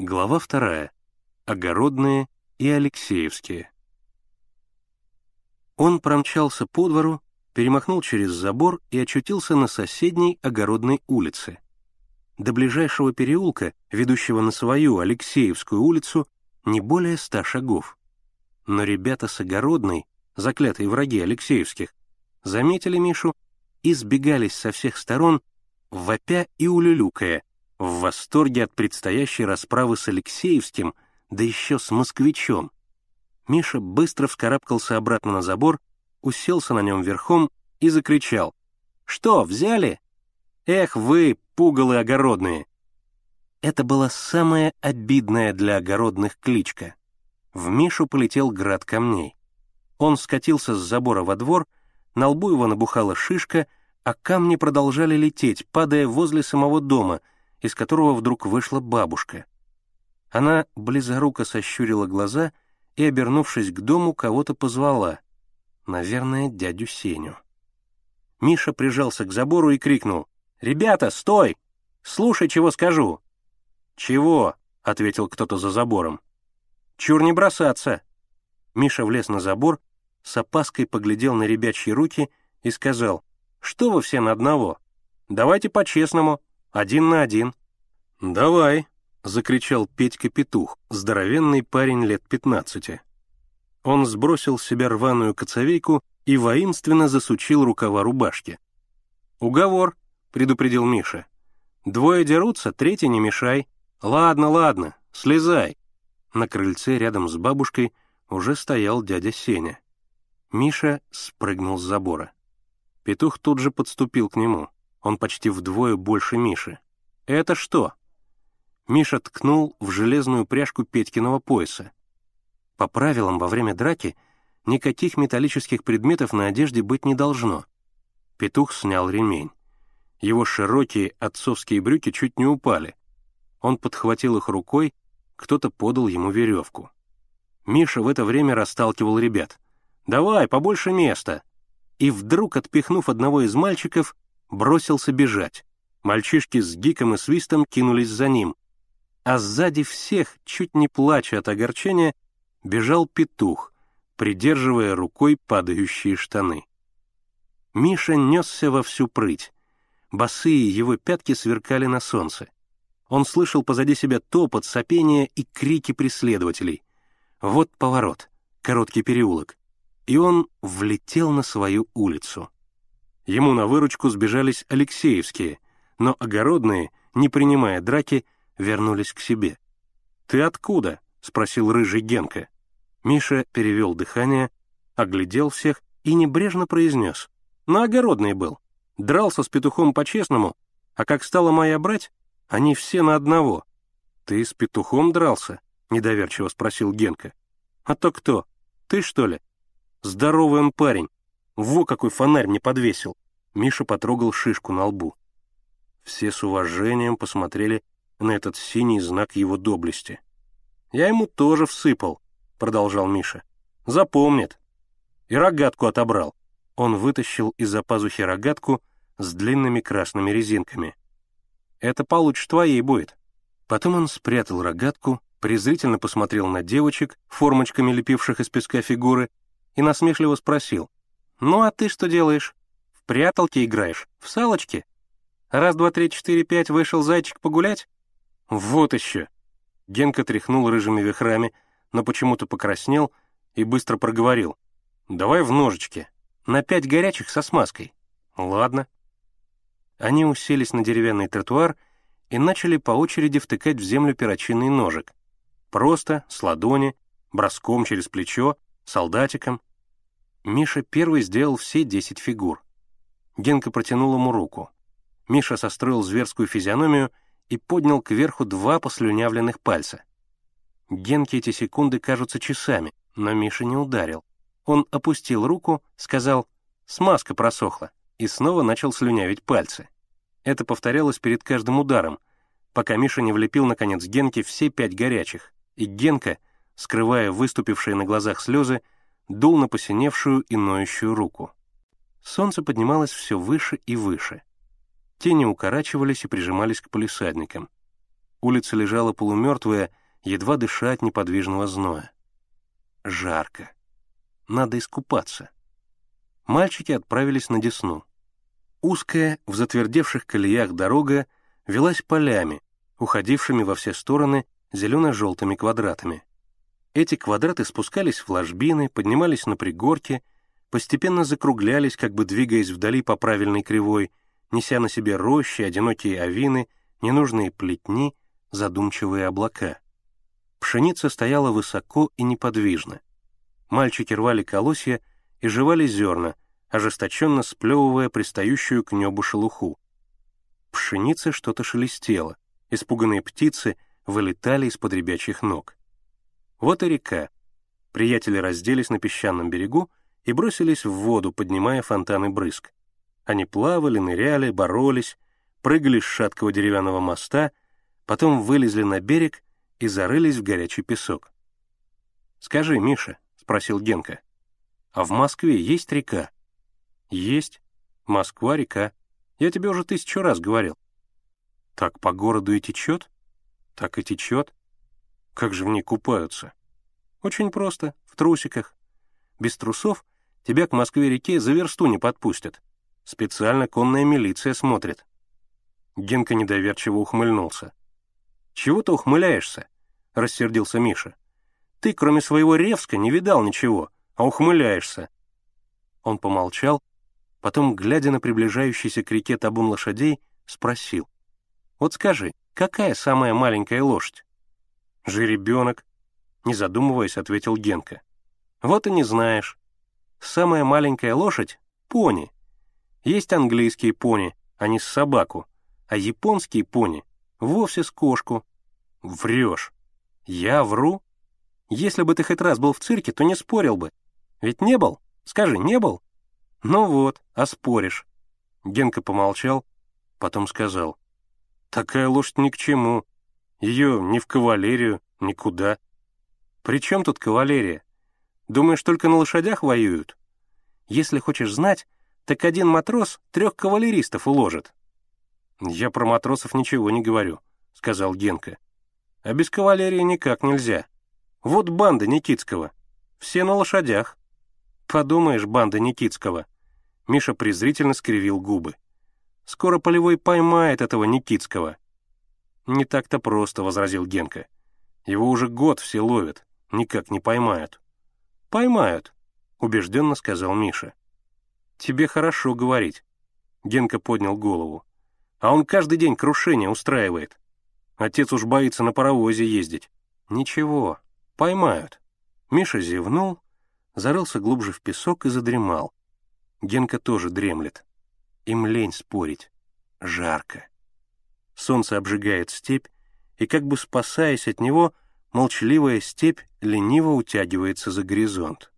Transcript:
Глава вторая. Огородные и Алексеевские. Он промчался по двору, перемахнул через забор и очутился на соседней огородной улице. До ближайшего переулка, ведущего на свою Алексеевскую улицу, не более ста шагов. Но ребята с огородной, заклятые враги Алексеевских, заметили Мишу и сбегались со всех сторон, вопя и улюлюкая, в восторге от предстоящей расправы с Алексеевским, да еще с москвичом. Миша быстро вскарабкался обратно на забор, уселся на нем верхом и закричал. «Что, взяли? Эх вы, пугалы огородные!» Это была самая обидная для огородных кличка. В Мишу полетел град камней. Он скатился с забора во двор, на лбу его набухала шишка, а камни продолжали лететь, падая возле самого дома — из которого вдруг вышла бабушка. Она близоруко сощурила глаза и, обернувшись к дому, кого-то позвала. Наверное, дядю Сеню. Миша прижался к забору и крикнул. «Ребята, стой! Слушай, чего скажу!» «Чего?» — ответил кто-то за забором. «Чур не бросаться!» Миша влез на забор, с опаской поглядел на ребячьи руки и сказал, «Что вы все на одного? Давайте по-честному, один на один». «Давай», — закричал Петька-петух, здоровенный парень лет пятнадцати. Он сбросил с себя рваную коцовейку и воинственно засучил рукава рубашки. «Уговор», — предупредил Миша. «Двое дерутся, третий не мешай. Ладно, ладно, слезай». На крыльце рядом с бабушкой уже стоял дядя Сеня. Миша спрыгнул с забора. Петух тут же подступил к нему. Он почти вдвое больше Миши. «Это что?» Миша ткнул в железную пряжку Петькиного пояса. По правилам, во время драки никаких металлических предметов на одежде быть не должно. Петух снял ремень. Его широкие отцовские брюки чуть не упали. Он подхватил их рукой, кто-то подал ему веревку. Миша в это время расталкивал ребят. «Давай, побольше места!» И вдруг, отпихнув одного из мальчиков, бросился бежать. Мальчишки с гиком и свистом кинулись за ним. А сзади всех, чуть не плача от огорчения, бежал петух, придерживая рукой падающие штаны. Миша несся во всю прыть. Босые его пятки сверкали на солнце. Он слышал позади себя топот, сопение и крики преследователей. Вот поворот, короткий переулок. И он влетел на свою улицу. Ему на выручку сбежались Алексеевские, но огородные, не принимая драки, вернулись к себе. «Ты откуда?» — спросил рыжий Генка. Миша перевел дыхание, оглядел всех и небрежно произнес. «На огородный был. Дрался с петухом по-честному, а как стала моя брать, они все на одного». «Ты с петухом дрался?» — недоверчиво спросил Генка. «А то кто? Ты, что ли?» «Здоровый он парень. Во какой фонарь мне подвесил!» Миша потрогал шишку на лбу. Все с уважением посмотрели на этот синий знак его доблести. «Я ему тоже всыпал», — продолжал Миша. «Запомнит. И рогатку отобрал». Он вытащил из-за пазухи рогатку с длинными красными резинками. «Это получше твоей будет». Потом он спрятал рогатку, презрительно посмотрел на девочек, формочками лепивших из песка фигуры, и насмешливо спросил. «Ну а ты что делаешь? В пряталки играешь? В салочки? Раз, два, три, четыре, пять, вышел зайчик погулять? Вот еще!» Генка тряхнул рыжими вихрами, но почему-то покраснел и быстро проговорил. «Давай в ножички. На пять горячих со смазкой». «Ладно». Они уселись на деревянный тротуар и начали по очереди втыкать в землю перочинный ножик. Просто, с ладони, броском через плечо, солдатиком. Миша первый сделал все десять фигур. Генка протянул ему руку. Миша состроил зверскую физиономию и поднял кверху два послюнявленных пальца. Генке эти секунды кажутся часами, но Миша не ударил. Он опустил руку, сказал «смазка просохла» и снова начал слюнявить пальцы. Это повторялось перед каждым ударом, пока Миша не влепил, наконец, Генке все пять горячих, и Генка, скрывая выступившие на глазах слезы, дул на посиневшую и ноющую руку. Солнце поднималось все выше и выше. Тени укорачивались и прижимались к полисадникам. Улица лежала полумертвая, едва дыша от неподвижного зноя. Жарко. Надо искупаться. Мальчики отправились на Десну. Узкая, в затвердевших колеях дорога велась полями, уходившими во все стороны зелено-желтыми квадратами. Эти квадраты спускались в ложбины, поднимались на пригорки, постепенно закруглялись, как бы двигаясь вдали по правильной кривой, неся на себе рощи, одинокие авины, ненужные плетни, задумчивые облака. Пшеница стояла высоко и неподвижно. Мальчики рвали колосья и жевали зерна, ожесточенно сплевывая пристающую к небу шелуху. Пшеница что-то шелестела, испуганные птицы вылетали из-под ребячих ног. Вот и река. Приятели разделись на песчаном берегу и бросились в воду, поднимая фонтаны брызг. Они плавали, ныряли, боролись, прыгали с шаткого деревянного моста, потом вылезли на берег и зарылись в горячий песок. «Скажи, Миша», — спросил Генка, — «а в Москве есть река?» «Есть. Москва-река. Я тебе уже тысячу раз говорил». «Так по городу и течет?» «Так и течет. Как же в ней купаются?» «Очень просто, в трусиках. Без трусов тебя к Москве-реке за версту не подпустят. Специально конная милиция смотрит». Генка недоверчиво ухмыльнулся. «Чего ты ухмыляешься?» — рассердился Миша. «Ты, кроме своего Ревска, не видал ничего, а ухмыляешься». Он помолчал, потом, глядя на приближающийся к реке табун лошадей, спросил. «Вот скажи, какая самая маленькая лошадь?» «Жеребенок», — не задумываясь, ответил Генка. «Вот и не знаешь. Самая маленькая лошадь — пони. Есть английские пони, а не с собаку, а японские пони — вовсе с кошку. Врешь. Я вру? Если бы ты хоть раз был в цирке, то не спорил бы. Ведь не был? Скажи, не был? Ну вот, а споришь. Генка помолчал, потом сказал. Такая лошадь ни к чему. Ее ни в кавалерию, никуда. При чем тут кавалерия? Думаешь, только на лошадях воюют? Если хочешь знать, так один матрос трех кавалеристов уложит. Я про матросов ничего не говорю, сказал Генка. А без кавалерии никак нельзя. Вот банда Никитского. Все на лошадях. Подумаешь, банда Никитского. Миша презрительно скривил губы. Скоро Полевой поймает этого Никитского. Не так-то просто, возразил Генка. Его уже год все ловят, никак не поймают. Поймают, убежденно сказал Миша. Тебе хорошо говорить. Генка поднял голову. А он каждый день крушение устраивает. Отец уж боится на паровозе ездить. Ничего, поймают. Миша зевнул, зарылся глубже в песок и задремал. Генка тоже дремлет. Им лень спорить. Жарко. Солнце обжигает степь, и как бы спасаясь от него, молчаливая степь лениво утягивается за горизонт.